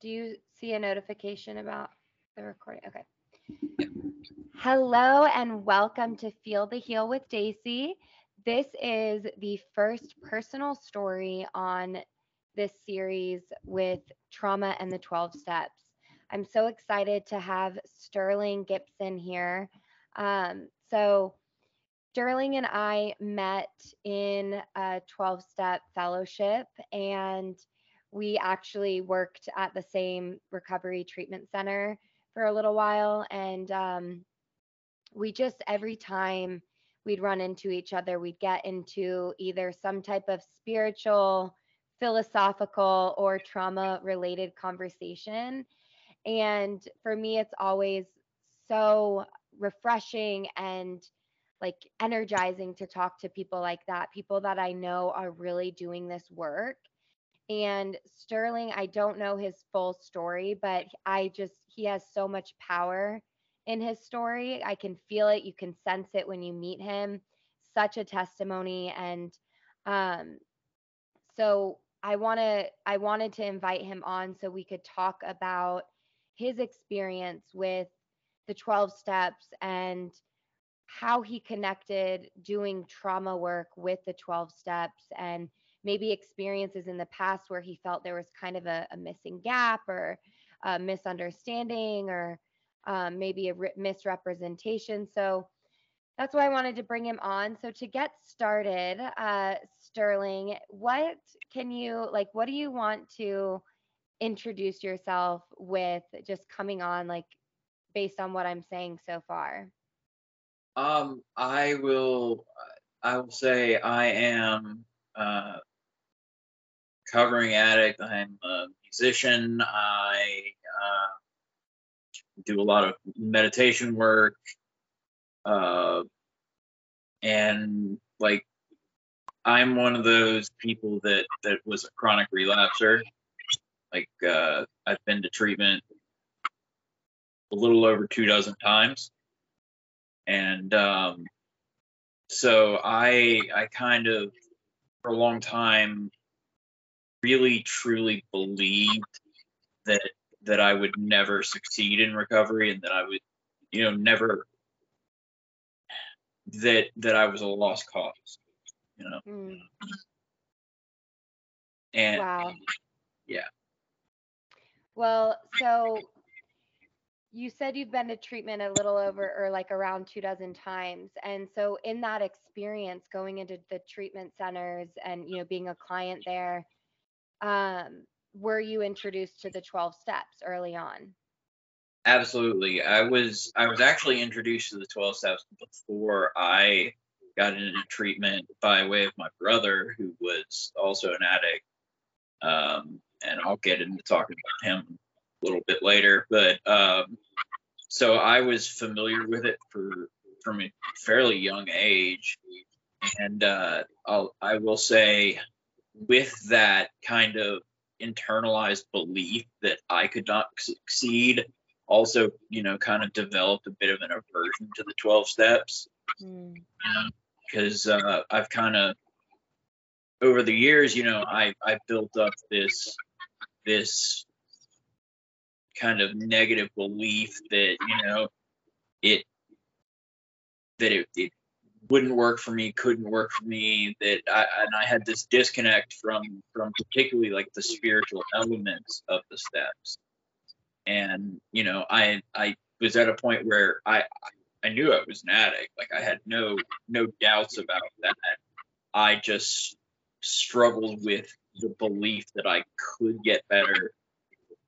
Do you see a notification about the recording? Okay. Hello and welcome to Feel the Heal with Daisy. This is the first personal story on this series with trauma and the 12 steps. I'm so excited to have Sterling Gibson here. Um, so, Sterling and I met in a 12 step fellowship, and we actually worked at the same recovery treatment center for a little while. And um, we just, every time we'd run into each other, we'd get into either some type of spiritual, philosophical, or trauma related conversation. And for me, it's always so refreshing and like energizing to talk to people like that, people that I know are really doing this work. And Sterling, I don't know his full story, but I just, he has so much power in his story. I can feel it. You can sense it when you meet him. Such a testimony. And um, so I want to, I wanted to invite him on so we could talk about his experience with the 12 steps and how he connected doing trauma work with the 12 steps and maybe experiences in the past where he felt there was kind of a, a missing gap or a misunderstanding or um, maybe a re- misrepresentation. So that's why I wanted to bring him on. So to get started, uh, Sterling, what can you like? What do you want to introduce yourself with just coming on, like based on what I'm saying so far? Um, I will. I will say I am uh, covering addict. I'm a musician. I uh, do a lot of meditation work. Uh, and like, I'm one of those people that that was a chronic relapser. Like, uh, I've been to treatment a little over two dozen times and um, so I I kind of for a long time really truly believed that that I would never succeed in recovery and that I would you know never that that I was a lost cause you know? Mm. and wow. Yeah. Well so you said you've been to treatment a little over or like around two dozen times. And so in that experience going into the treatment centers and you know being a client there um, were you introduced to the 12 steps early on? Absolutely. I was i was actually introduced to the 12 steps before i got into treatment by way of my brother who was also an addict. Um, and i'll get into talking about him a little bit later. But um, so I was familiar with it for from a fairly young age, and uh, I'll, I will say, with that kind of internalized belief that I could not succeed, also you know kind of developed a bit of an aversion to the 12 steps because mm. uh, I've kind of over the years, you know, I I built up this this kind of negative belief that you know it that it, it wouldn't work for me couldn't work for me that I and I had this disconnect from from particularly like the spiritual elements of the steps and you know I I was at a point where I I knew I was an addict like I had no no doubts about that I just struggled with the belief that I could get better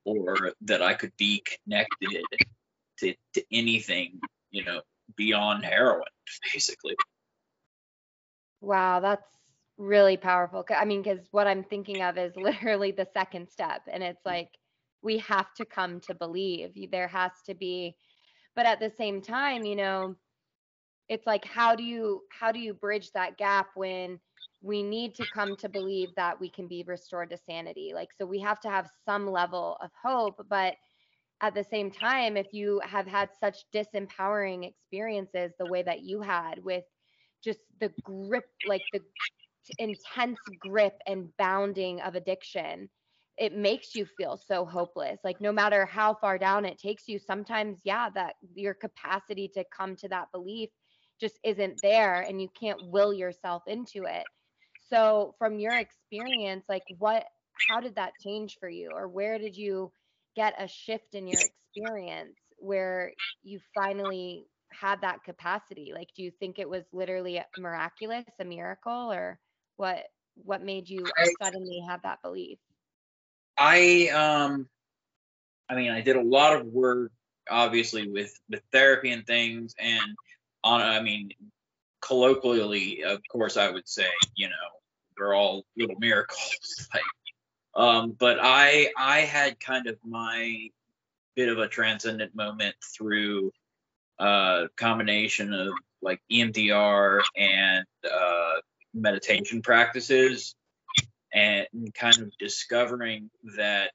or that I could be connected to, to anything, you know, beyond heroin, basically. Wow, that's really powerful. I mean, because what I'm thinking of is literally the second step. And it's mm. like, we have to come to believe. There has to be, but at the same time, you know, it's like how do you how do you bridge that gap when we need to come to believe that we can be restored to sanity. Like, so we have to have some level of hope. But at the same time, if you have had such disempowering experiences the way that you had with just the grip, like the intense grip and bounding of addiction, it makes you feel so hopeless. Like no matter how far down it takes you sometimes yeah that your capacity to come to that belief just isn't there and you can't will yourself into it. So from your experience like what how did that change for you? Or where did you get a shift in your experience where you finally had that capacity? Like do you think it was literally miraculous a miracle or what what made you suddenly have that belief? I um I mean I did a lot of work obviously with with therapy and things and on I mean colloquially of course I would say you know they're all little miracles like um but I I had kind of my bit of a transcendent moment through uh, combination of like EMDR and uh, meditation practices and kind of discovering that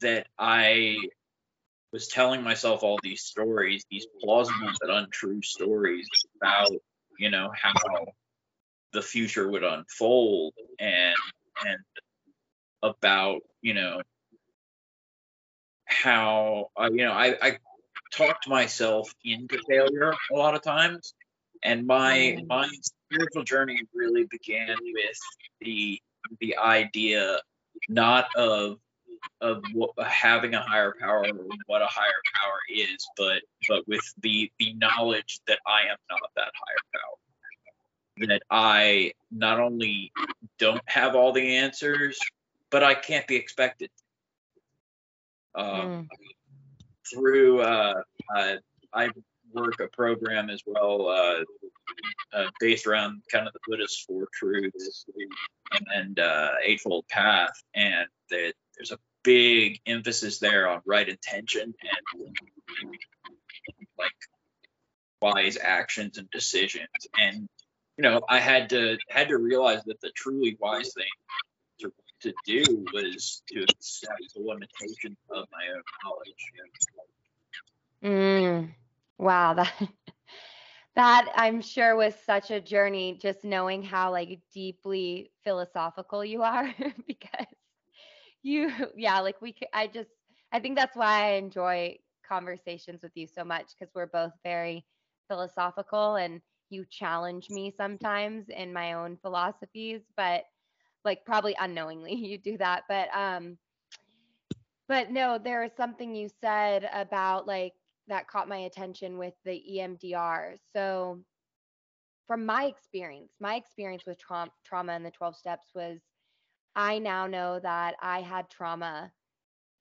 that I was telling myself all these stories, these plausible but untrue stories about, you know, how the future would unfold and and about, you know, how uh, you know, I, I talked myself into failure a lot of times and my mm. my spiritual journey really began with the the idea not of of what, having a higher power or what a higher power is, but but with the the knowledge that I am not that higher power. That I not only don't have all the answers, but I can't be expected. Um, mm. Through uh, uh, I work a program as well uh, uh, based around kind of the Buddhist Four Truths and, uh, Eightfold Path, and there's a big emphasis there on right intention and like wise actions and decisions. And you know, I had to had to realize that the truly wise thing to, do was to accept the limitations of my own knowledge. Mm. Wow, that that I'm sure was such a journey just knowing how like deeply philosophical you are because you yeah, like we I just I think that's why I enjoy conversations with you so much because we're both very philosophical and you challenge me sometimes in my own philosophies, but like probably unknowingly you do that. But um but no, there is something you said about like that caught my attention with the EMDR. So, from my experience, my experience with tra- trauma and the 12 steps was I now know that I had trauma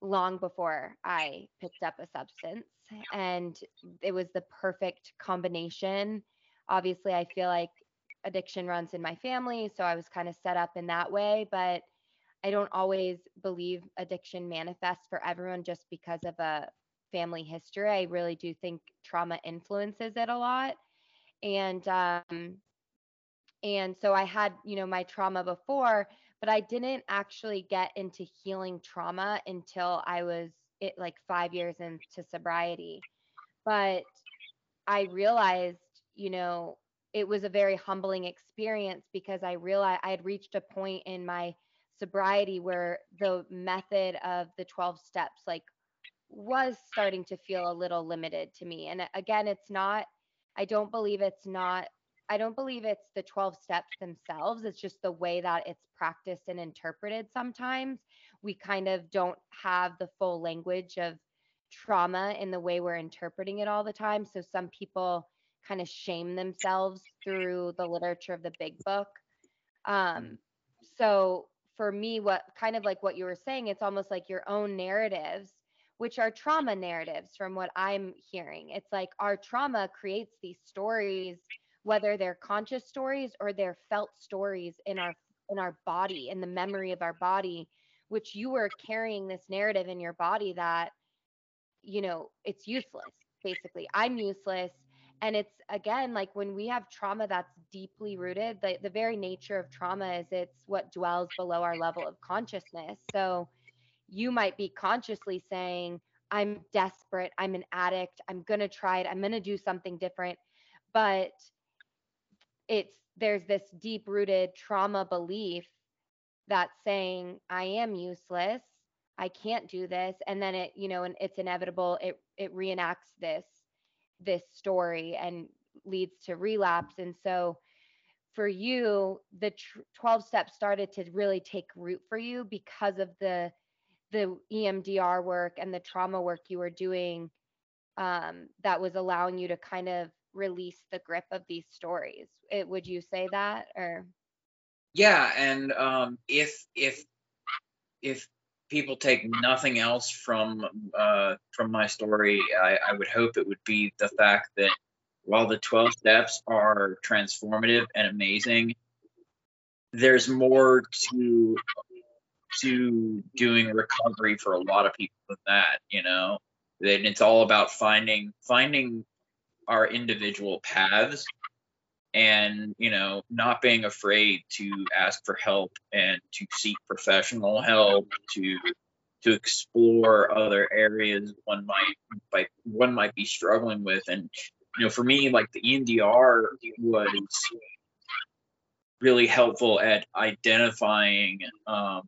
long before I picked up a substance. And it was the perfect combination. Obviously, I feel like addiction runs in my family. So I was kind of set up in that way. But I don't always believe addiction manifests for everyone just because of a family history. I really do think trauma influences it a lot. And um and so I had, you know, my trauma before, but I didn't actually get into healing trauma until I was it like 5 years into sobriety. But I realized, you know, it was a very humbling experience because I realized I had reached a point in my sobriety where the method of the 12 steps like was starting to feel a little limited to me. And uh, again, it's not, I don't believe it's not, I don't believe it's the 12 steps themselves. It's just the way that it's practiced and interpreted sometimes. We kind of don't have the full language of trauma in the way we're interpreting it all the time. So some people kind of shame themselves through the literature of the big book. Um, so for me, what kind of like what you were saying, it's almost like your own narratives which are trauma narratives from what I'm hearing. It's like our trauma creates these stories whether they're conscious stories or they're felt stories in our in our body in the memory of our body which you were carrying this narrative in your body that you know it's useless basically i'm useless and it's again like when we have trauma that's deeply rooted the, the very nature of trauma is it's what dwells below our level of consciousness. So you might be consciously saying, I'm desperate, I'm an addict, I'm going to try it, I'm going to do something different. But it's there's this deep rooted trauma belief that saying i am useless. I can't do this. And then it you know and it's inevitable. It it reenacts this this story and leads to relapse and so for you the tr- 12 steps started to really take root for you because of the the EMDR work and the trauma work you were doing um, that was allowing you to kind of release the grip of these stories. It, would you say that or? Yeah, and um, if if if people take nothing else from uh, from my story, I, I would hope it would be the fact that while the 12 steps are transformative and amazing, there's more to to doing recovery for a lot of people than that, you know. Then it's all about finding finding our individual paths and you know not being afraid to ask for help and to seek professional help to to explore other areas one might like one might be struggling with and you know for me like the EMDR was really helpful at identifying um,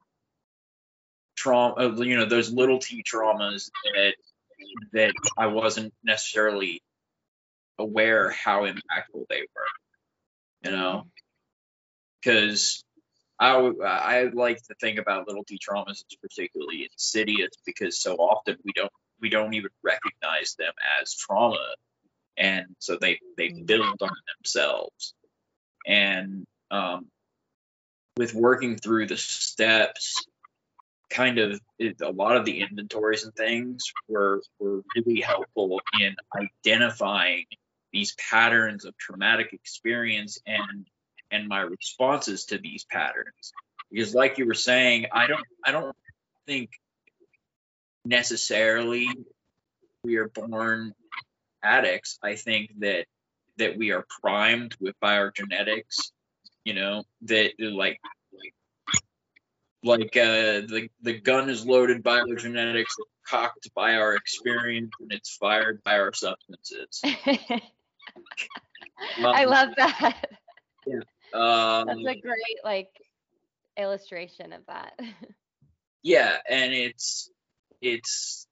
trauma, uh, you know, those little T traumas that that I wasn't necessarily aware how impactful they were. You know, because I I like to think about little T traumas as particularly insidious because so often we don't we don't even recognize them as trauma, and so they they mm. build on themselves. And um, with working through the steps kind of it, a lot of the inventories and things were were really helpful in identifying these patterns of traumatic experience and and my responses to these patterns because like you were saying i don't i don't think necessarily we are born addicts i think that that we are primed with biogenetics you know that like like uh, the the gun is loaded by our genetics, cocked by our experience, and it's fired by our substances. I love that. Yeah. Um, That's a great like illustration of that. yeah, and it's it's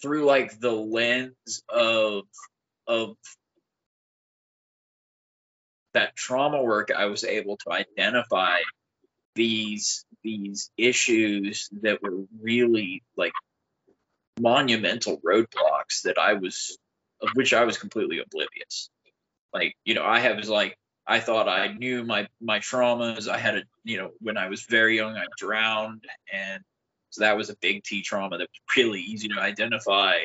through like the lens of of that trauma work, I was able to identify these these issues that were really like monumental roadblocks that I was of which I was completely oblivious. Like, you know, I have like I thought I knew my my traumas. I had a you know, when I was very young I drowned and so that was a big T trauma that was really easy to identify.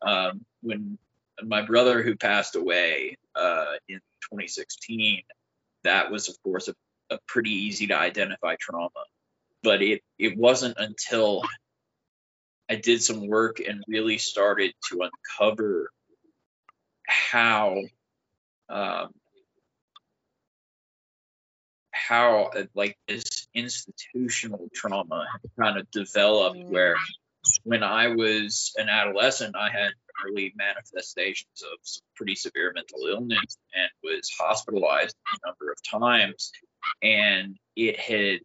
Um, when my brother who passed away uh, in 2016, that was, of course, a, a pretty easy to identify trauma. But it, it wasn't until I did some work and really started to uncover how um, how uh, like this institutional trauma had kind of developed where when I was an adolescent, I had early manifestations of some pretty severe mental illness and was hospitalized a number of times. And it had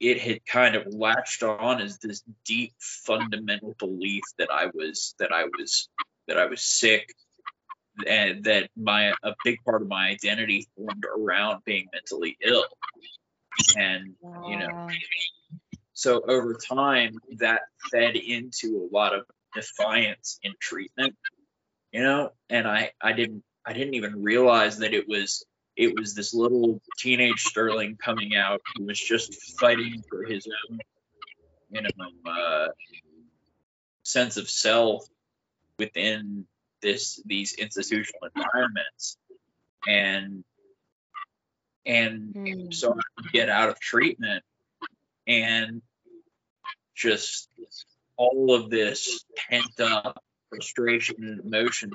it had kind of latched on as this deep fundamental belief that I was that I was that I was sick and that my a big part of my identity formed around being mentally ill. And you know so over time that fed into a lot of defiance in treatment, you know, and I I didn't I didn't even realize that it was it was this little teenage Sterling coming out who was just fighting for his own minimum uh, sense of self within this these institutional environments and and mm. so I could get out of treatment and just all of this pent up frustration and emotion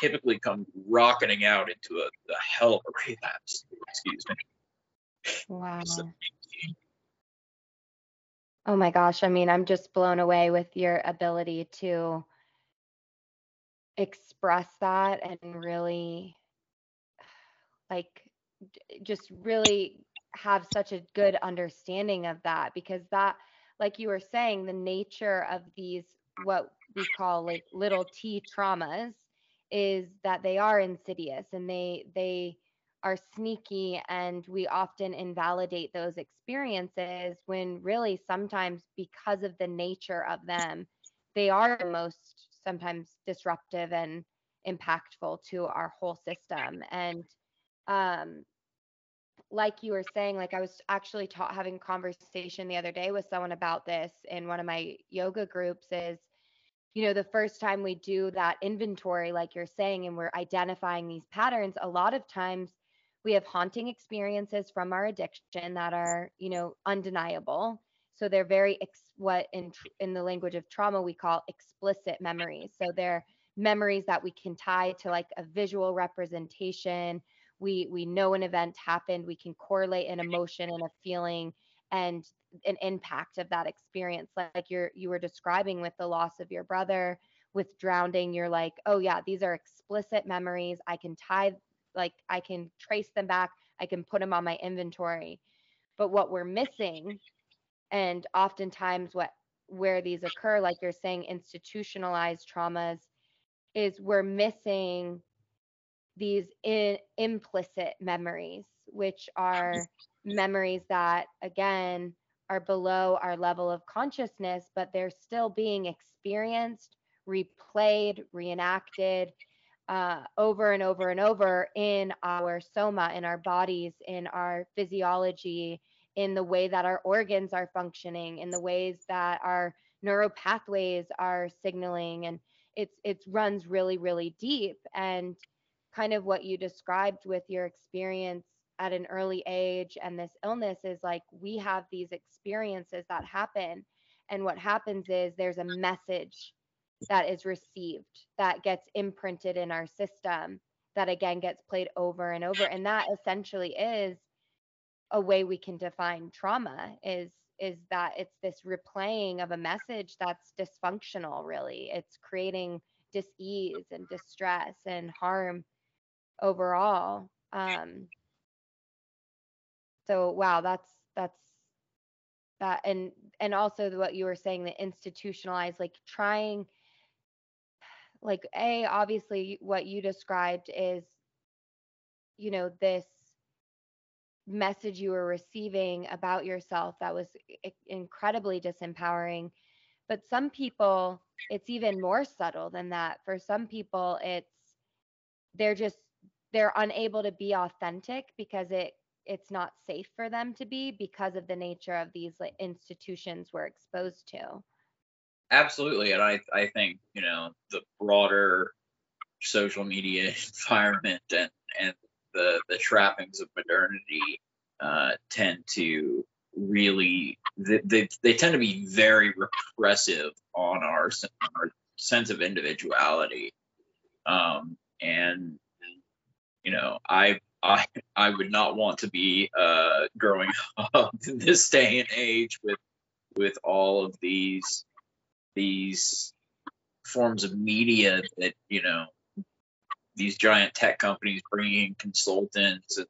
typically come rocketing out into a, a hell of a relapse. Excuse me. Wow. So, oh my gosh. I mean, I'm just blown away with your ability to express that and really like just really have such a good understanding of that because that like you were saying the nature of these what we call like little t traumas is that they are insidious and they they are sneaky and we often invalidate those experiences when really sometimes because of the nature of them they are the most sometimes disruptive and impactful to our whole system. And um like you were saying like i was actually taught having conversation the other day with someone about this in one of my yoga groups is you know the first time we do that inventory like you're saying and we're identifying these patterns a lot of times we have haunting experiences from our addiction that are you know undeniable. So they're very ex- what in in the language of trauma we call explicit memories. So they're memories that we can tie to like a visual representation. We we know an event happened. We can correlate an emotion and a feeling and an impact of that experience like you're you were describing with the loss of your brother with drowning you're like oh yeah these are explicit memories. I can tie like i can trace them back. I can put them on my inventory. But what we're missing and oftentimes what where these occur like you're saying institutionalized traumas is we're missing these in, implicit memories which are memories that again are below our level of consciousness but they're still being experienced replayed reenacted uh, over and over and over in our soma in our bodies in our physiology in the way that our organs are functioning in the ways that our neuropathways are signaling and it's it runs really really deep. And kind of what you described with your experience at an early age and this illness is like we have these experiences that happen and what happens is there's a message that is received that gets imprinted in our system that again gets played over and over and that essentially is a way we can define trauma is is that it's this replaying of a message that's dysfunctional really. It's creating dis-ease and distress and harm overall um so wow that's that's that and and also what you were saying the institutionalized like trying like a obviously what you described is you know this message you were receiving about yourself that was incredibly disempowering. But some people it's even more subtle than that. For some people it's they're just they're unable to be authentic because it it's not safe for them to be because of the nature of these like, institutions we're exposed to. Absolutely and i i think you know the broader social media environment and and the the trappings of modernity uh, tend to really they, they, they tend to be very repressive on our, our sense of individuality. Um, and you know i i i would not want to be uh, growing up in this day and age with with all of these these forms of media that you know these giant tech companies bringing consultants and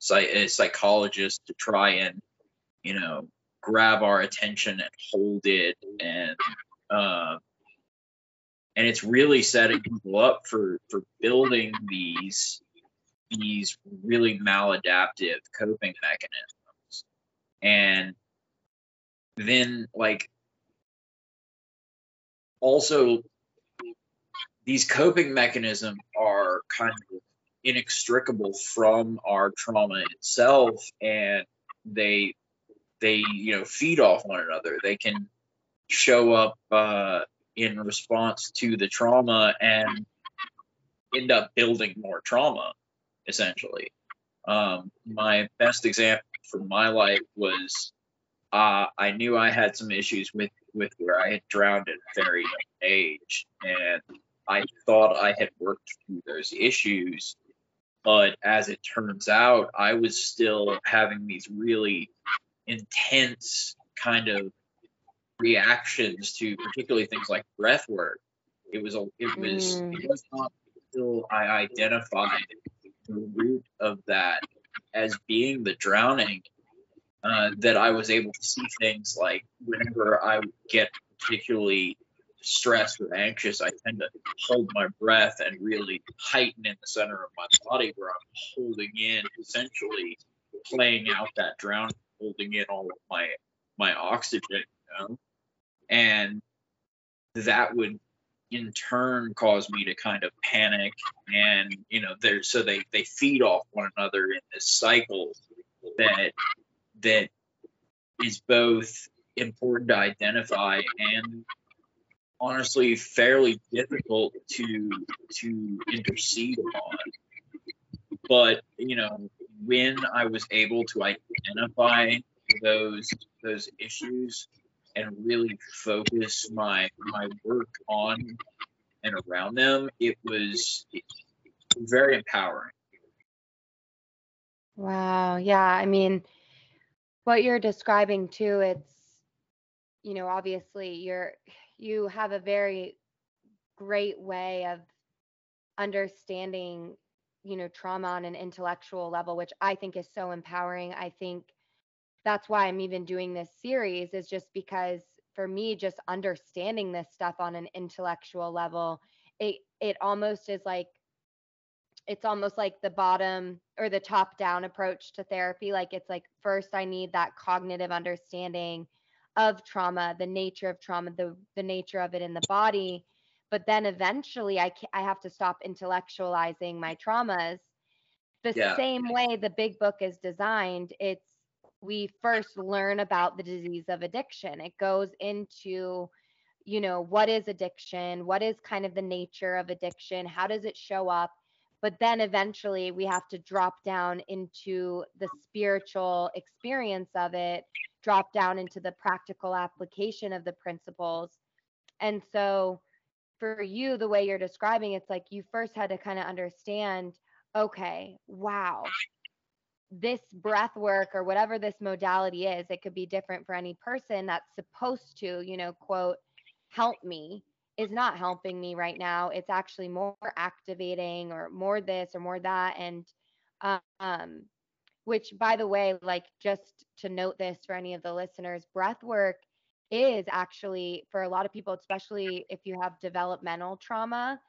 psych- psychologists to try and you know grab our attention and hold it and uh, and it's really setting people up for for building these these really maladaptive coping mechanisms. And then like also these coping mechanisms are kind of inextricable from our trauma itself and they they you know feed off one another. They can show up uh, in response to the trauma and end up building more trauma essentially um, my best example from my life was uh, i knew i had some issues with with where i had drowned at a very young age and I thought I had worked through those issues. But as it turns out, I was still having these really intense kind of reactions to particularly things like breath work. It was a it was mm. it was not until I identified the root of that as being the drowning uh, that I was able to see things like whenever I get particularly stressed or anxious, I tend to hold my breath and really tighten in the center of my body where I'm holding in, essentially playing out that drowning, holding in all of my my oxygen, you know? and that would in turn cause me to kind of panic and you know they so they they feed off one another in this cycle that that is both important to identify and honestly fairly difficult to to intercede upon. But you know when i was able to identify those those issues and really focus my my work on and around them, it was very empowering. Wow. Yeah. I mean, what you're describing too, it's, you know, obviously you're, you have a very great way of understanding, you know, trauma on an intellectual level, which I think is so empowering. I think that's why I'm even doing this series is just because for me just understanding this stuff on an intellectual level it it almost is like it's almost like the bottom or the top down approach to therapy. Like it's like first I need that cognitive understanding of trauma the nature of trauma the the nature of it in the body. But then eventually I I have to stop intellectualizing my traumas. The yeah. same way the big book is designed it's we first learn about the disease of addiction. It goes into, you know, what is addiction? What is kind of the nature of addiction? How does it show up? But then eventually we have to drop down into the spiritual experience of it, drop down into the practical application of the principles. And so for you, the way you're describing, it's like you first had to kind of understand okay, wow, this breath work or whatever this modality is, it could be different for any person that's supposed to, you know, quote, help me is not helping me right now. It's actually more activating or more this or more that. And, um, which by the way, like just to note this for any of the listeners, breath work is actually for a lot of people, especially if you have developmental trauma,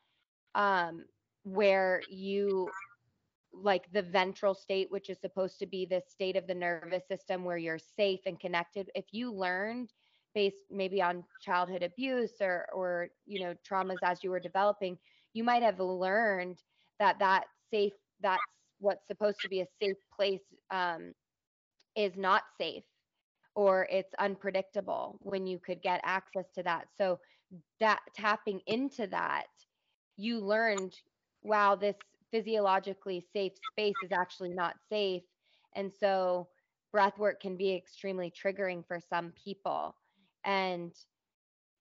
um, where you like the ventral state, which is supposed to be the state of the nervous system where you're safe and connected. If you learned based maybe on childhood abuse or or you know traumas as you were developing, you might have learned that that safe that's what's supposed to be a safe place um, is not safe or it's unpredictable when you could get access to that. So that tapping into that, you learned, wow, this physiologically safe space is actually not safe. And so breath work can be extremely triggering for some people. And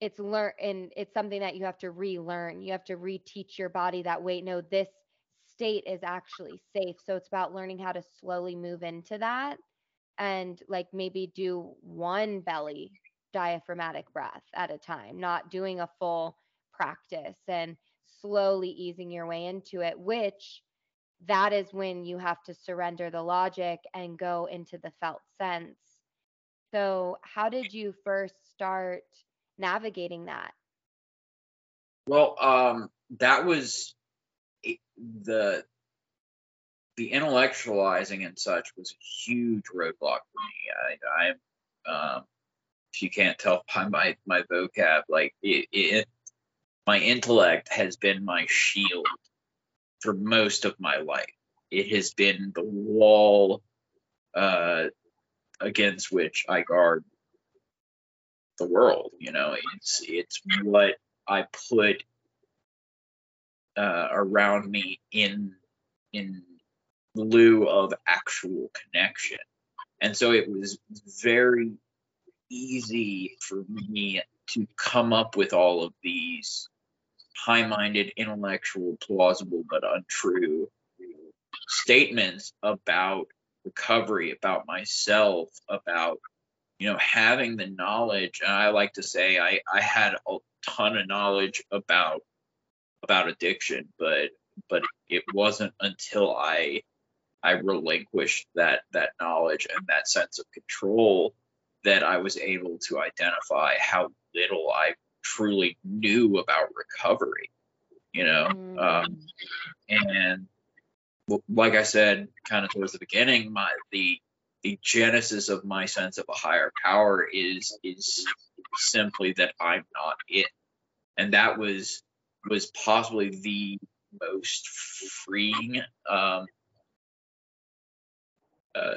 it's learn and it's something that you have to relearn. You have to reteach your body that wait, no, this state is actually safe. So it's about learning how to slowly move into that and like maybe do one belly diaphragmatic breath at a time, not doing a full practice. And slowly easing your way into it, which that is when you have to surrender the logic and go into the felt sense. So, how did you first start navigating that? Well, um, that was the the intellectualizing and such was a huge roadblock for me. I, I um, if you can't tell by my my vocab, like it, it my intellect has been my shield for most of my life. It has been the wall uh, against which I guard the world. You know, it's it's what I put uh, around me in in lieu of actual connection, and so it was very easy for me to come up with all of these high minded, intellectual, plausible, but untrue statements about recovery, about myself, about, you know, having the knowledge. And I like to say I, I had a ton of knowledge about about addiction, but but it wasn't until I I relinquished that that knowledge and that sense of control that I was able to identify how little I truly knew about recovery, you know. Mm. Um, and like I said, kind of towards the beginning, my the the genesis of my sense of a higher power is is simply that I'm not it, and that was was possibly the most freeing um, uh,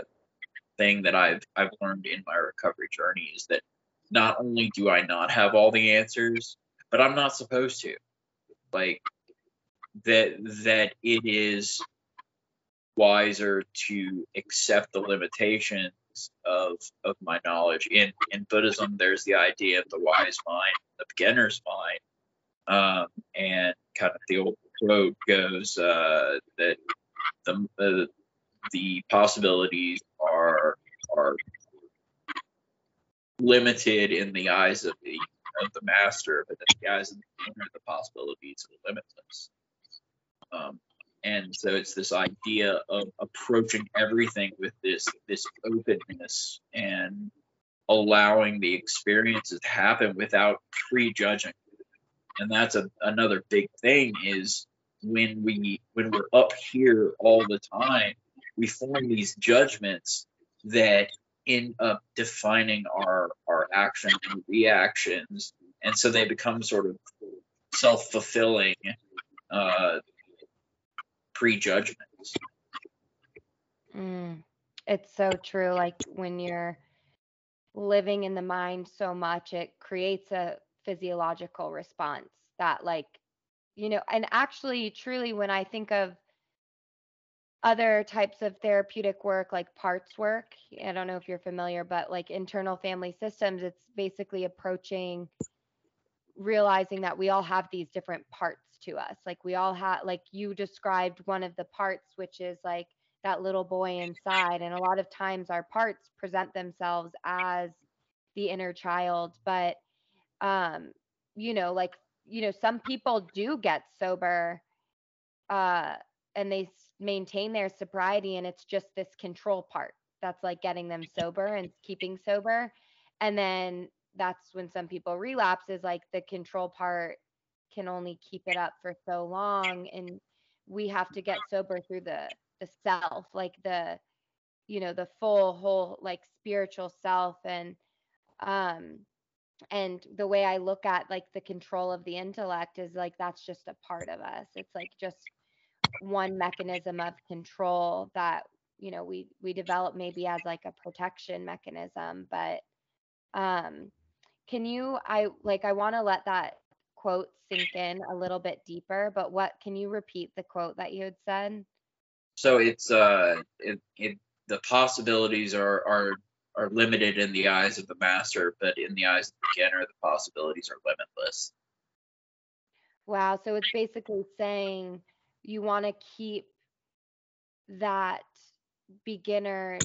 thing that I've I've learned in my recovery journey is that not only do I not have all the answers, but I'm not supposed to. Like that that it is wiser to accept the limitations of of my knowledge. In in Buddhism, there's the idea of the wise mind, the beginner's mind, um, and kind of the old quote goes uh, that the uh, the possibilities are are limited in the eyes of the of the master, but in the eyes of the beginner, the possibilities are limitless. Um, and so it's this idea of approaching everything with this this openness and allowing the experiences to happen without prejudging and that's a, another big thing is when we when we're up here all the time we form these judgments that end up defining our our actions and reactions. And so they become sort of self-fulfilling uh, prejudgments. Mm, it's so true like when you're living in the mind so much it creates a physiological response that like you know and actually truly when i think of other types of therapeutic work like parts work i don't know if you're familiar but like internal family systems it's basically approaching realizing that we all have these different parts to us. Like we all have like you described one of the parts which is like that little boy inside and a lot of times our parts present themselves as the inner child but um you know like you know some people do get sober uh and they maintain their sobriety and it's just this control part that's like getting them sober and keeping sober. And then that's when some people relapse is like the control part can only keep it up for so long and we have to get sober through the the self like the you know the full whole like spiritual self. And um and the way i look at like the control of the intellect is like that's just a part of us. It's like just one mechanism of control that you know we we develop maybe as like a protection mechanism but um can you i like i want to let that quote sink in a little bit deeper but what can you repeat the quote that you had said so it's uh it, it the possibilities are are are limited in the eyes of the master, but in the eyes of the beginner, the possibilities are limitless. Wow. So it's basically saying you want to keep that beginner's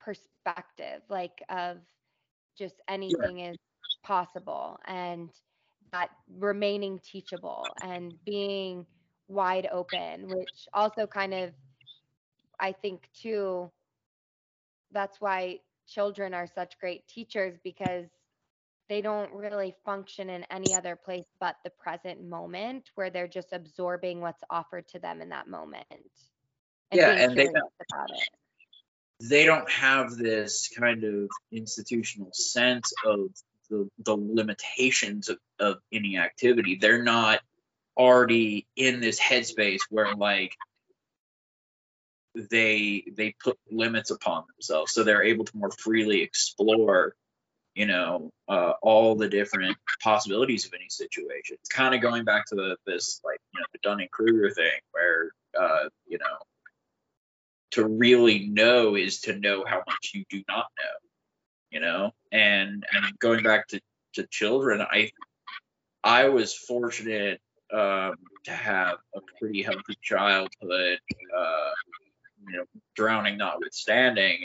perspective, like of just anything is possible and that remaining teachable and being wide open, which also kind of, I think, too, that's why children are such great teachers because they don't really function in any other place but the present moment where they're just absorbing what's offered to them in that moment. And yeah, and they don't, they don't have this kind of institutional sense of the, the limitations of, of any activity. They're not already in this headspace where like they they put limits upon themselves so they're able to more freely explore you know uh, all the different possibilities of any situation it's kind of going back to the this like you know the dunning-kruger thing where uh, you know to really know is to know how much you do not know you know and and going back to to children i i was fortunate um, to have a pretty healthy childhood uh, you know, drowning notwithstanding.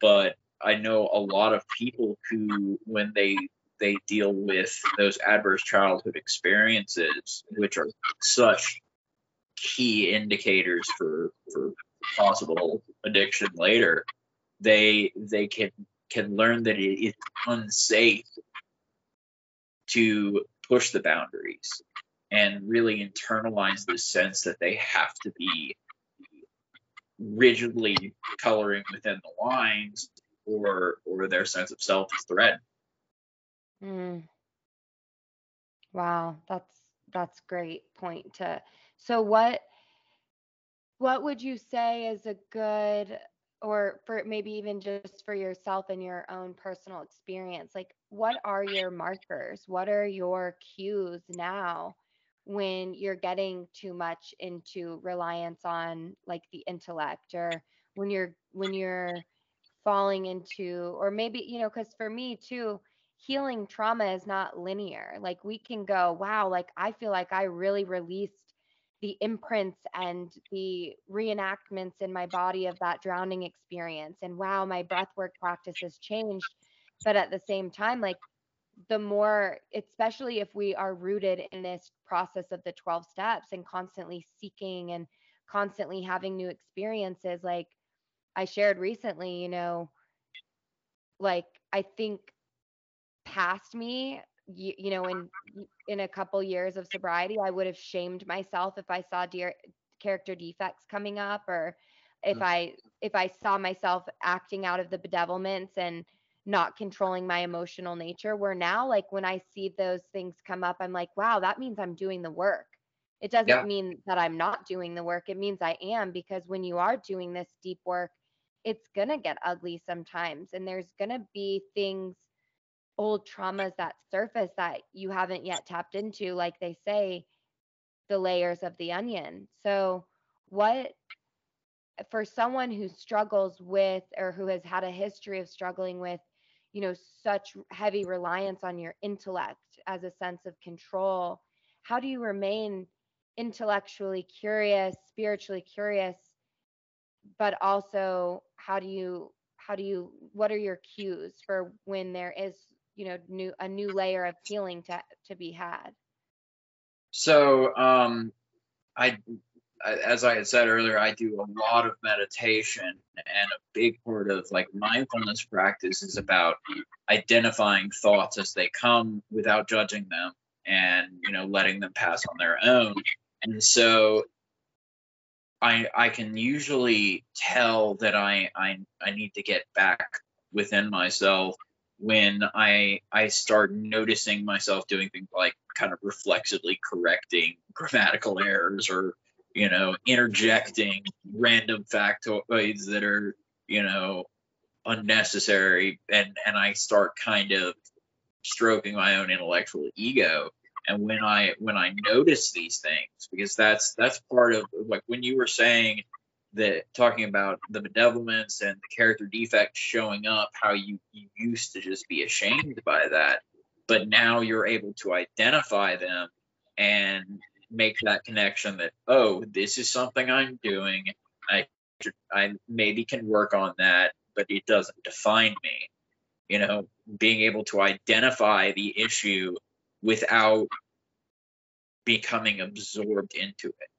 But I know a lot of people who, when they they deal with those adverse childhood experiences, which are such key indicators for for possible addiction later they they can can learn that it is unsafe to push the boundaries and really internalize the sense that they have to be rigidly coloring within the lines or or their sense of self is threatened. Mm. Wow, that's that's great point to. So what what would you say is a good or for maybe even just for yourself and your own personal experience like what are your markers what are your cues now when you're getting too much into reliance on like the intellect or when you're when you're falling into or maybe you know because for me too healing trauma is not linear. Like we can go wow like i feel like i really released the imprints and the reenactments in my body of that drowning experience and wow my breathwork practice has changed. But at the same time like the more especially if we are rooted in this process of the 12 steps and constantly seeking and constantly having new experiences like i shared recently you know like i think past me you, you know in in a couple years of sobriety i would have shamed myself if i saw dear character defects coming up or if i if i saw myself acting out of the bedevilments and not controlling my emotional nature. Where now like when i see those things come up i'm like wow that means i'm doing the work. It doesn't yeah. mean that i'm not doing the work. It means i am because when you are doing this deep work it's going to get ugly sometimes and there's going to be things old traumas that surface that you haven't yet tapped into like they say the layers of the onion. So what for someone who struggles with or who has had a history of struggling with you know such heavy reliance on your intellect as a sense of control how do you remain intellectually curious spiritually curious but also how do you how do you what are your cues for when there is you know new a new layer of healing to to be had? So um i as i had said earlier i do a lot of meditation and a big part of like mindfulness practice is about identifying thoughts as they come without judging them and you know letting them pass on their own. And so I I can usually tell that I I I need to get back within myself when I I start noticing myself doing things like kind of reflexively correcting grammatical errors or you know interjecting random factoids that are you know unnecessary and and I start kind of stroking my own intellectual ego and when I when I notice these things because that's that's part of like when you were saying that talking about the bedevilments and the character defects showing up, how you, you used to just be ashamed by that, but now you're able to identify them and make that connection that oh, this is something I'm doing. I I maybe can work on that, but it doesn't define me. You know, being able to identify the issue without becoming absorbed into it.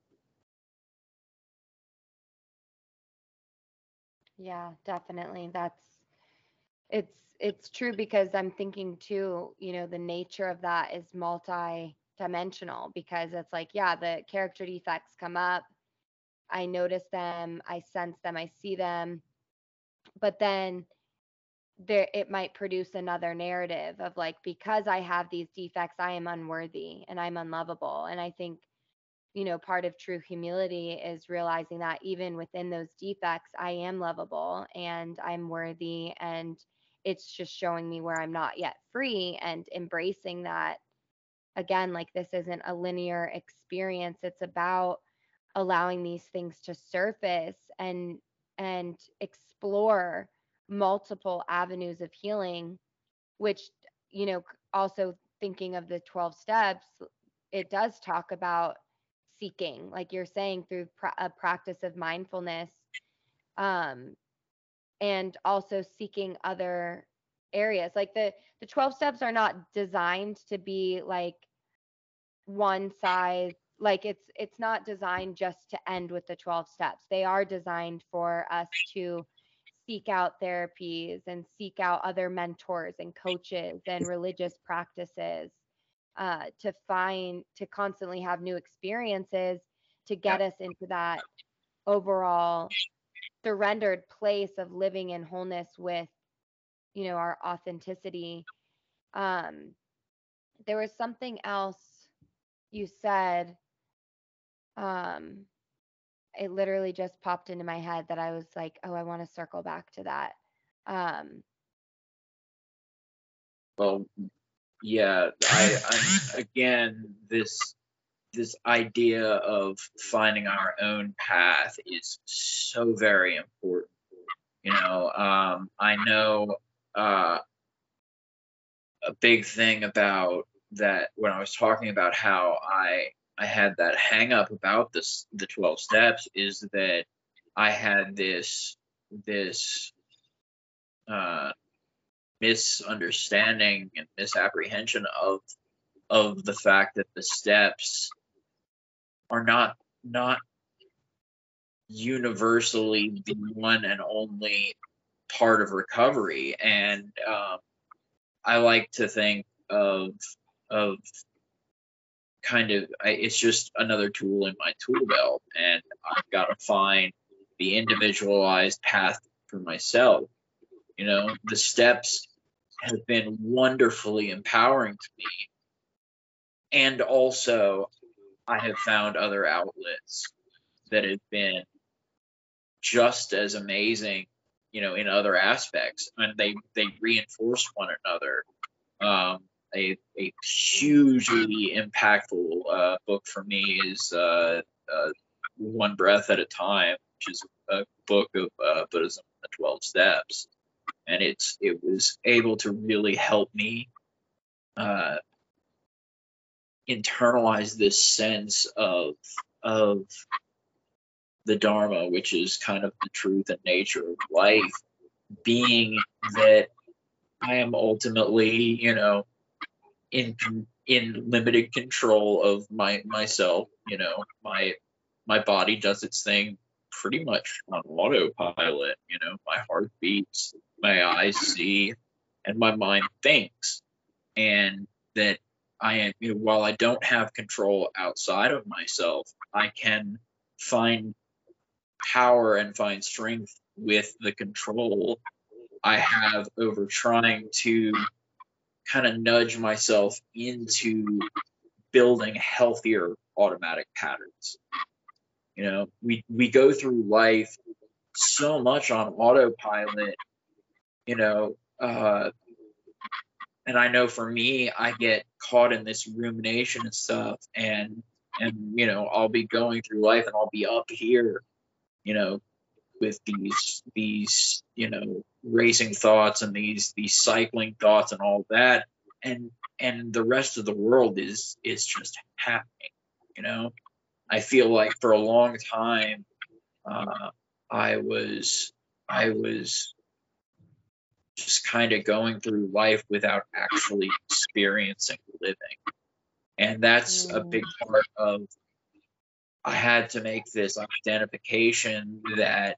Yeah, definitely. That's it's it's true because I'm thinking too, you know, the nature of that is multi-dimensional because it's like, yeah, the character defects come up. I notice them, I sense them, I see them. But then there it might produce another narrative of like because I have these defects, I am unworthy and I'm unlovable. And I think you know, part of true humility is realizing that even within those defects, I am lovable and I'm worthy. And it's just showing me where I'm not yet free and embracing that. Again, like this isn't a linear experience. It's about allowing these things to surface and and explore multiple avenues of healing which you know also thinking of the 12 steps it does talk about seeking like you're saying through pra- a practice of mindfulness um and also seeking other areas. Like the the 12 steps are not designed to be like one size like it's it's not designed just to end with the 12 steps. They are designed for us to seek out therapies and seek out other mentors and coaches and religious practices uh, to find to constantly have new experiences to get us into that overall surrendered place of living in wholeness with you know our authenticity. Um there was something else you said um it literally just popped into my head that I was like, oh, I want to circle back to that. Um, well, yeah, I, I'm again this this idea of finding our own path is so very important. You know, um, I know uh, a big thing about that when I was talking about how I I had that hang up about this the 12 steps is that I had this this uh, misunderstanding and misapprehension of of the fact that the steps are not not universally the one and only part of recovery. And um, i like to think of of kind of I, it's just another tool in my tool belt and i've got to find the individualized path for myself. You know the steps have been wonderfully empowering to me. And also i have found other outlets that have been just as amazing you know in other aspects and they they reinforce one another. Um, a, a hugely impactful uh, book for me is uh, uh, One Breath at a Time, which is a book of uh, Buddhism, the Twelve Steps, and it's it was able to really help me uh, internalize this sense of of the Dharma, which is kind of the truth and nature of life, being that I am ultimately, you know, in in limited control of my myself. You know, my my body does its thing pretty much on autopilot. You know, my heart beats, my eyes see, and my mind thinks, and that I am. You know, while I don't have control outside of myself, I can find power and find strength with the control I have over trying to kind of nudge myself into building healthier automatic patterns. You know, we we go through life so much on autopilot, you know, uh, and I know for me, I get caught in this rumination and stuff, and and you know, I'll be going through life and I'll be up here, you know, with these these you know racing thoughts and these these cycling thoughts and all that. And and the rest of the world is is just happening you know? I feel like for a long time uh, i was i was just kind of going through life without actually experiencing living. And that's mm. a big part of i had to make this identification that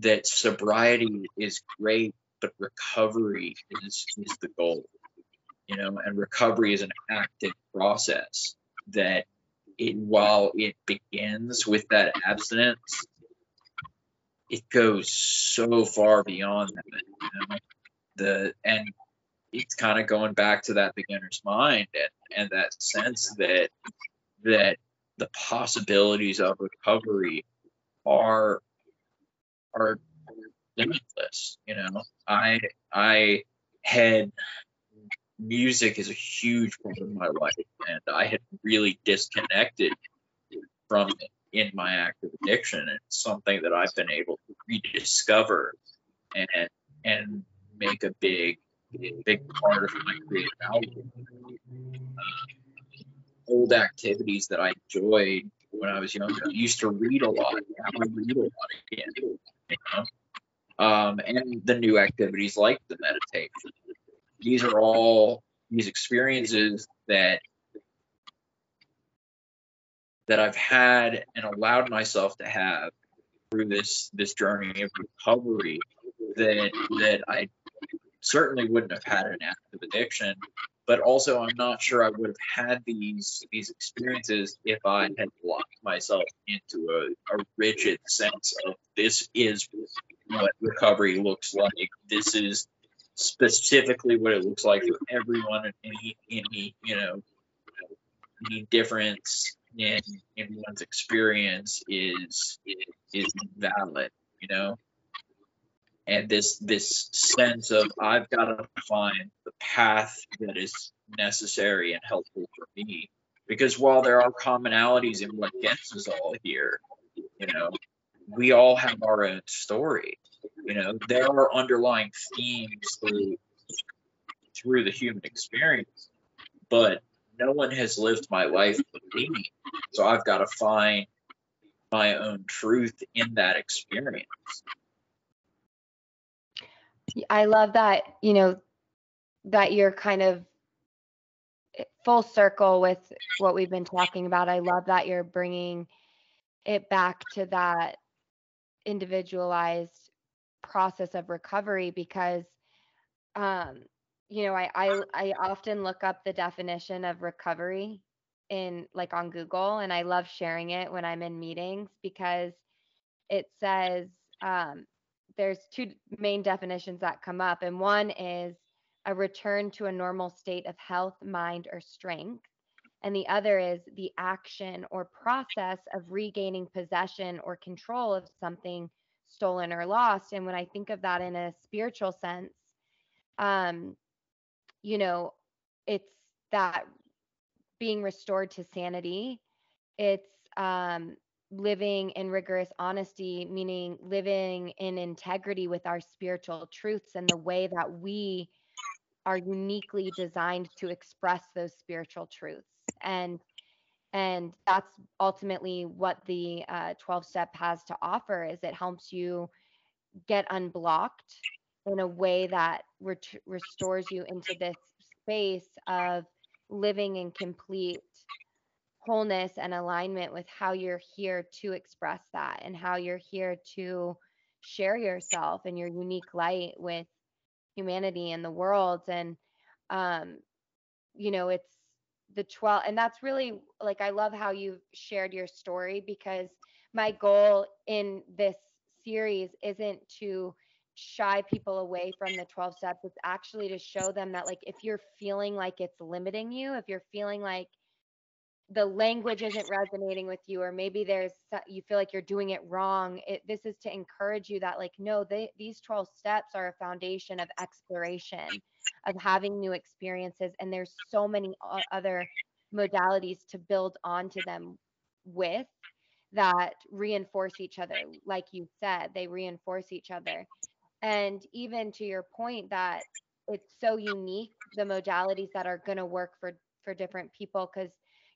that sobriety is great, but recovery is, is the goal. You know, and recovery is an active process that it while it begins with that abstinence, it goes so far beyond that. You know? The and it's kind of going back to that beginner's mind and, and that sense that that the possibilities of recovery are are limitless. You know, I I had music is a huge part of my life, and I had really disconnected from it in my active addiction. It's something that I've been able to rediscover and and make a big big part of my creative output. Uh, old activities that I enjoyed when I was younger. I used to read a lot. I read a lot again. You know? um, and the new activities like the meditation. These are all these experiences that that I've had and allowed myself to have through this this journey of recovery that that I certainly wouldn't have had an active addiction but also I'm not sure I would have had these these experiences if I had locked myself into a, a rigid sense of this is what recovery looks like. This is specifically what it looks like for everyone, and any any you know any difference in in one's experience is is valid. You know and this this sense of I've got to find the path that is necessary and helpful for me. Because while there are commonalities in what gets us all here, you know, we all have our own story. You know, there are underlying themes through through the human experience, but no one has lived my life but me. So I've got to find my own truth in that experience. I love that, you know, that you're kind of eh, full circle with what we've been talking about. I love that you're bringing it back to that individualized process of recovery because um you know I, I i often look up the definition of recovery in like on google and i love sharing it when i'm in meetings because it says um there's two main definitions that come up, and one is a return to a normal state of health, mind, or strength. And the other is the action or process of regaining possession or control of something stolen or lost. And when I think of that in a spiritual sense, um, you know, it's that being restored to sanity. It's um, living in rigorous honesty, meaning living in integrity with our spiritual truths and the way that we are uniquely designed to express those spiritual truths. And and that's ultimately what the uh, 12 step has to offer is it helps you get unblocked in a way that ret- restores you into this space of living in complete wholeness and alignment with how you're here to express that and how you're here to share yourself and your unique light with humanity and the world. And um you know it's the 12 and that's really like I love how you shared your story because my goal in this series isn't to shy people away from the 12 steps. It's actually to show them that like if you're feeling like it's limiting you if you're feeling like the language isn't resonating with you or maybe there's you feel like you're doing it wrong it, this is to encourage you that like no they, these 12 steps are a foundation of exploration of having new experiences and there's so many other modalities to build onto them with that reinforce each other. Like you said they reinforce each other. And even to your point that it's so unique the modalities that are going to work for for different people because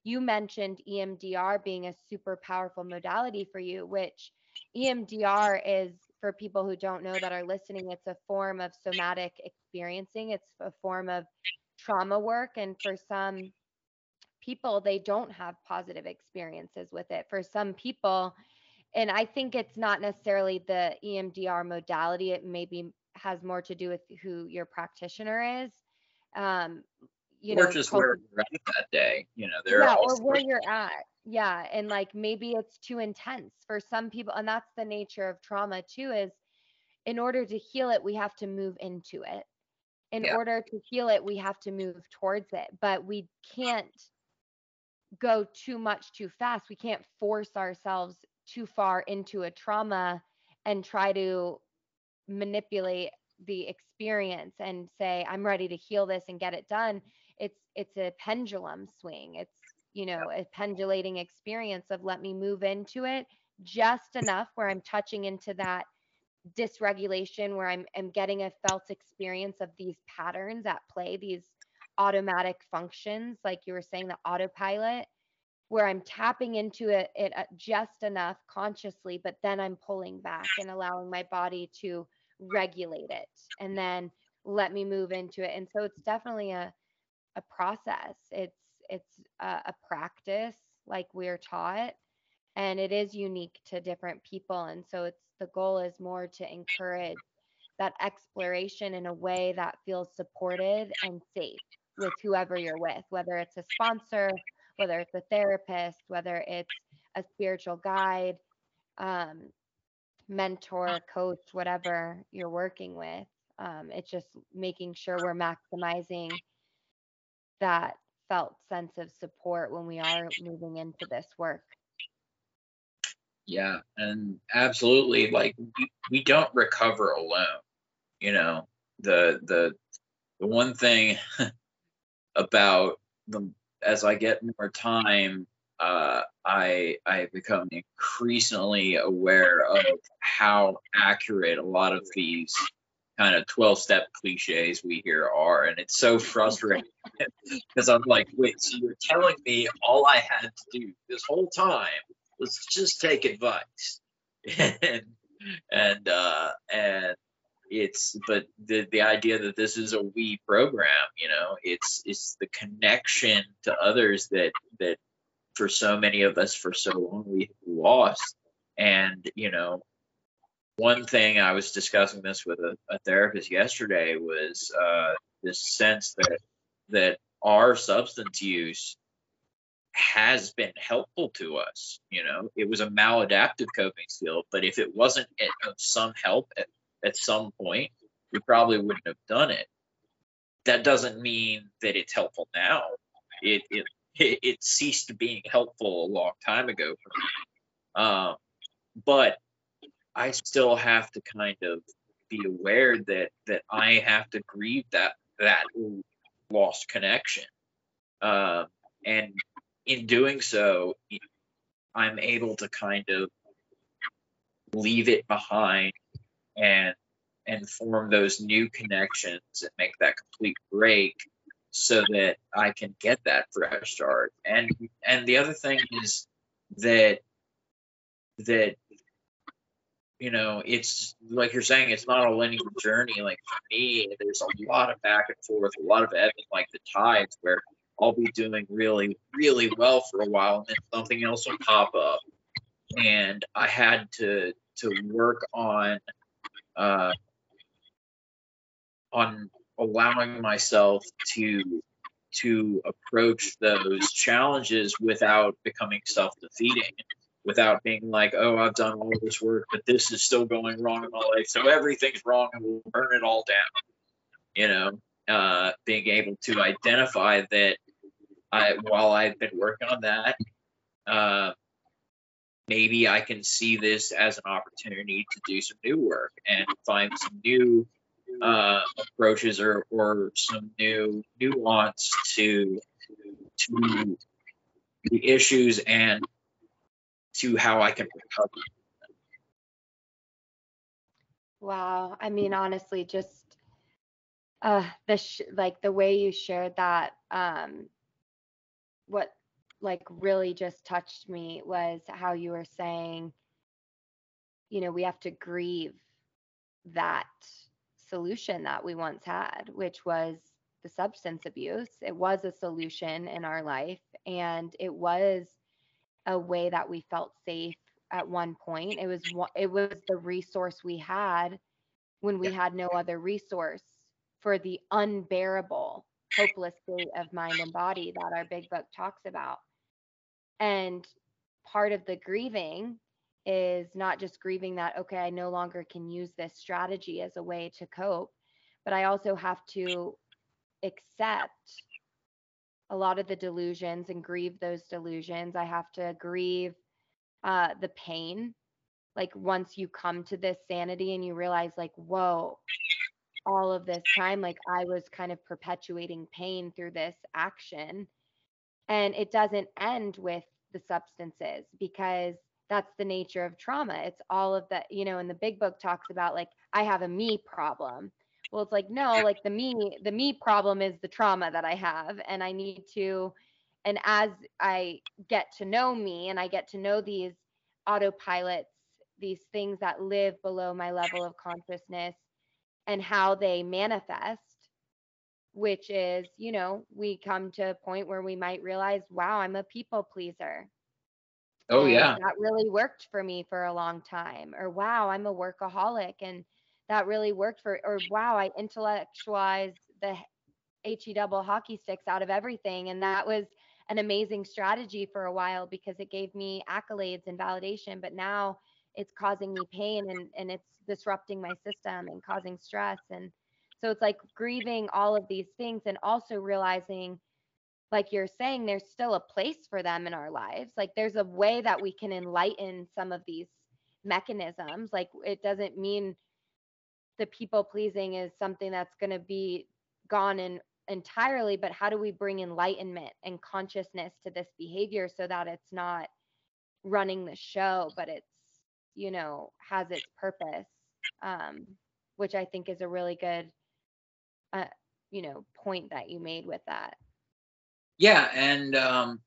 you mentioned EMDR being a super powerful modality for you, which EMDR is for people who don't know that are listening, it's a form of somatic experiencing, it's a form of trauma work. And for some people, they don't have positive experiences with it. For some people, and I think it's not necessarily the EMDR modality, it maybe has more to do with who your practitioner is. Um, you or know, just where you're at that day. You know, there yeah, or where you're at. Yeah, and like maybe it's too intense for some people, and that's the nature of trauma too. Is in order to heal it, we have to move into it. In yeah. order to heal it, we have to move towards it, but we can't go too much too fast. We can't force ourselves too far into a trauma and try to manipulate the experience and say i'm ready to heal this and get it done it's it's a pendulum swing. It's you know a pendulating experience of let me move into it just enough where i'm touching into that dysregulation where i'm, I'm getting a felt experience of these patterns at play these automatic functions like you were saying the autopilot where i'm tapping into it, it uh, just enough consciously but then i'm pulling back and allowing my body to regulate it and then let me move into it. And so it's definitely a a process. It's it's a, a practice like we're taught and it is unique to different people and so it's the goal is more to encourage that exploration in a way that feels supported and safe with whoever you're with whether it's a sponsor whether it's a therapist whether it's a spiritual guide um, mentor coach whatever you're working with um, it's just making sure we're maximizing that felt sense of support when we are moving into this work yeah, and absolutely, like we, we don't recover alone. You know, the the the one thing about the as I get more time, uh, I I become increasingly aware of how accurate a lot of these kind of 12 step cliches we hear are and it's so frustrating because i'm like wait so you're telling me all i had to do this whole time let's just take advice? And and uh and it's but the the idea that this is a we program you know it's it's the connection to others that that for so many of us for so long we lost. And you know one thing i was discussing this with a, a therapist yesterday was uh this sense that that our substance use has been helpful to us. You know, it was a maladaptive coping skill, but if it wasn't of some help at, at some point, we probably wouldn't have done it. That doesn't mean that it's helpful now. It it it, ceased being helpful a long time ago for me. Um, but I still have to kind of be aware that that I have to grieve that that lost connection. Um, and in doing so, I'm able to kind of leave it behind and and form those new connections and make that complete break so that I can get that fresh start. And and the other thing is that that you know it's like you're saying it's not a linear journey like for me there's a lot of back and forth a lot of ebbing like the tides where I'll be doing really, really well for a while, and then something else will pop up. And I had to to work on uh, on allowing myself to to approach those challenges without becoming self-defeating without being like oh i've done all this work but this is still going wrong in my life so everything's wrong and we'll burn it all down. You know uh, being able to identify that I, while I've been working on that, uh, maybe I can see this as an opportunity to do some new work and find some new uh, approaches or, or some new nuance to to the issues and to how I can recover. Wow, I mean, honestly, just uh, the sh- like the way you shared that um, what like really just touched me was how you were saying you know we have to grieve that solution that we once had which was the substance abuse it was a solution in our life and it was a way that we felt safe at one point it was it was the resource we had when we had no other resource for the unbearable hopeless state of mind and body that our big book talks about. And part of the grieving is not just grieving that, okay, I no longer can use this strategy as a way to cope, but I also have to accept a lot of the delusions and grieve those delusions. I have to grieve uh, the pain. Like once you come to this sanity and you realize, like, whoa, all of this time like i was kind of perpetuating pain through this action and it doesn't end with the substances because that's the nature of trauma it's all of that you know and the big book talks about like i have a me problem well it's like no like the me the me problem is the trauma that i have and i need to and as i get to know me and i get to know these autopilots these things that live below my level of consciousness and how they manifest which is you know we come to a point where we might realize wow i'm a people pleaser Oh and yeah. that really worked for me for a long time. Or wow, I'm a workaholic and that really worked for or wow, I intellectualized the HE double hockey sticks out of everything. And that was an amazing strategy for a while because it gave me accolades and validation. But now it's causing me pain and, and it's disrupting my system and causing stress. And so it's like grieving all of these things and also realizing, like you're saying, there's still a place for them in our lives. Like there's a way that we can enlighten some of these mechanisms. Like it doesn't mean the people pleasing is something that's going to be gone in entirely, but how do we bring enlightenment and consciousness to this behavior so that it's not running the show, but it's, you know, has its purpose, um, which I think is a really good, uh, you know, point that you made with that. Yeah, and um,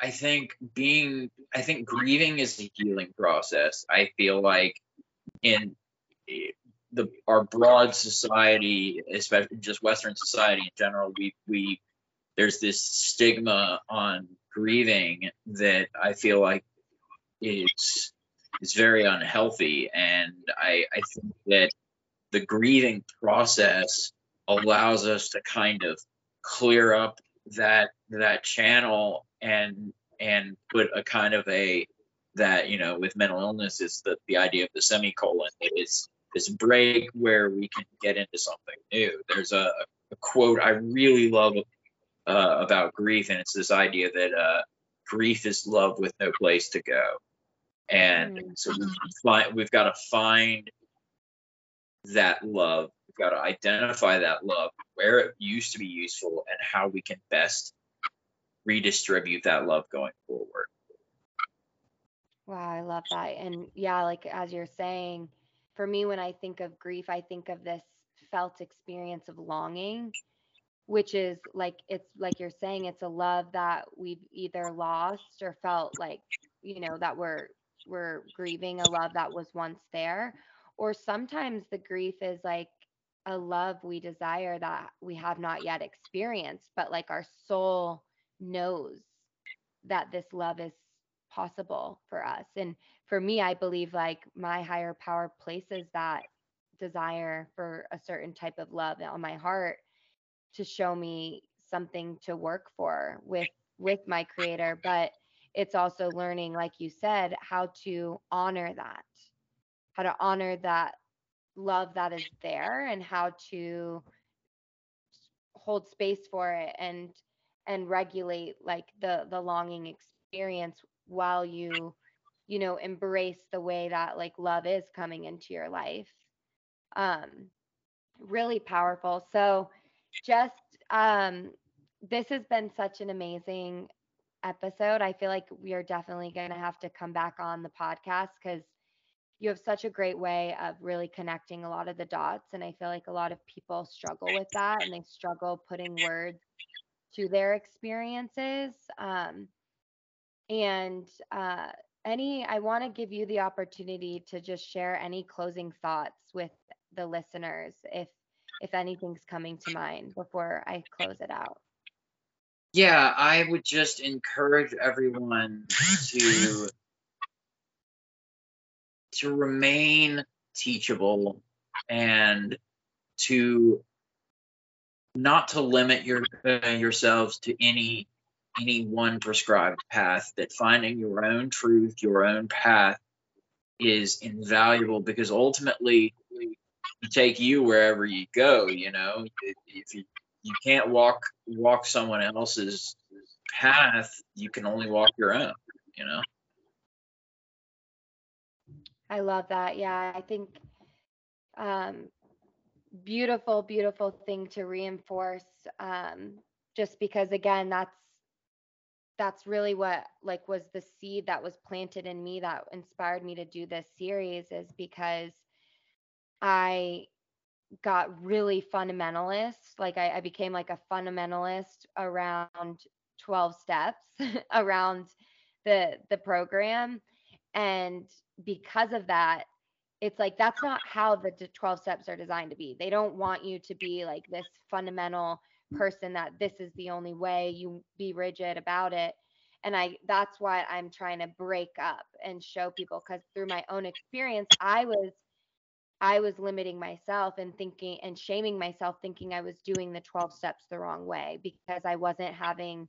I think being, I think grieving is a healing process. I feel like in the our broad society, especially just Western society in general, we we there's this stigma on grieving that I feel like it's it's very unhealthy, and I I think that the grieving process allows us to kind of clear up that that channel and and put a kind of a that you know with mental illness is the the idea of the semicolon. Is this break where we can get into something new. There's a, a quote I really love uh, about grief, and it's this idea that uh, grief is love with no place to go. And mm-hmm. so we find, we've got to find that love. We've got to identify that love, where it used to be useful, and how we can best redistribute that love going forward. Wow, I love that. And yeah, like as you're saying, for me, when I think of grief, I think of this felt experience of longing, which is like, it's like you're saying, it's a love that we've either lost or felt like, you know, that we're, we're grieving a love that was once there. Or sometimes the grief is like a love we desire that we have not yet experienced, but like our soul knows that this love is possible for us. And for me, I believe like my higher power places that desire for a certain type of love on my heart to show me something to work for with with my creator but it's also learning like you said how to honor that how to honor that love that is there and how to hold space for it and and regulate like the the longing experience while you you know embrace the way that like love is coming into your life. Um really powerful. So just um this has been such an amazing episode. I feel like we are definitely going to have to come back on the podcast because you have such a great way of really connecting a lot of the dots and i feel like a lot of people struggle with that and they struggle putting words to their experiences. Um, and uh, any, I want to give you the opportunity to just share any closing thoughts with the listeners, if if anything's coming to mind before I close it out. Yeah, I would just encourage everyone to to remain teachable and to not to limit your uh, yourselves to any any one prescribed path, that finding your own truth, your own path is invaluable because ultimately take you wherever you go, you know. If you you can't walk walk someone else's path, you can only walk your own, you know. I love that. Yeah, I think um beautiful beautiful thing to reinforce um just because again that's that's really what like was the seed that was planted in me that inspired me to do this series is because I got really fundamentalist. Like I, I became like a fundamentalist around 12 steps around the the program. And because of that, it's like that's not how the 12 steps are designed to be. They don't want you to be like this fundamental person that this is the only way you be rigid about it. And I that's why I'm trying to break up and show people cuz through my own experience I was I was limiting myself and thinking and shaming myself thinking I was doing the 12 steps the wrong way because I wasn't having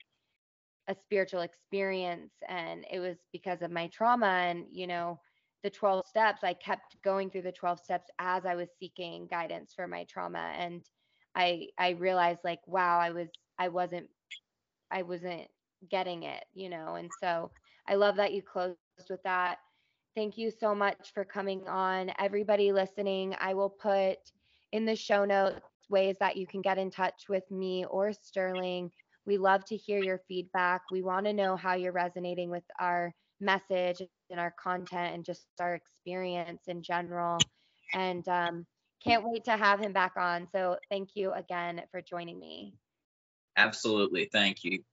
a spiritual experience. And it was because of my trauma and you know the 12 steps. I kept going through the 12 steps as i was seeking guidance for my trauma. And i i realized like wow i was i wasn't i wasn't getting it you know and so i love that you closed with that. Thank you so much for coming on. Everybody listening i will put in the show notes ways that you can get in touch with me or sterling. We love to hear your feedback. We want to know how you're resonating with our message and our content and just our experience in general. And um, can't wait to have him back on. So thank you again for joining me. Absolutely. Thank you.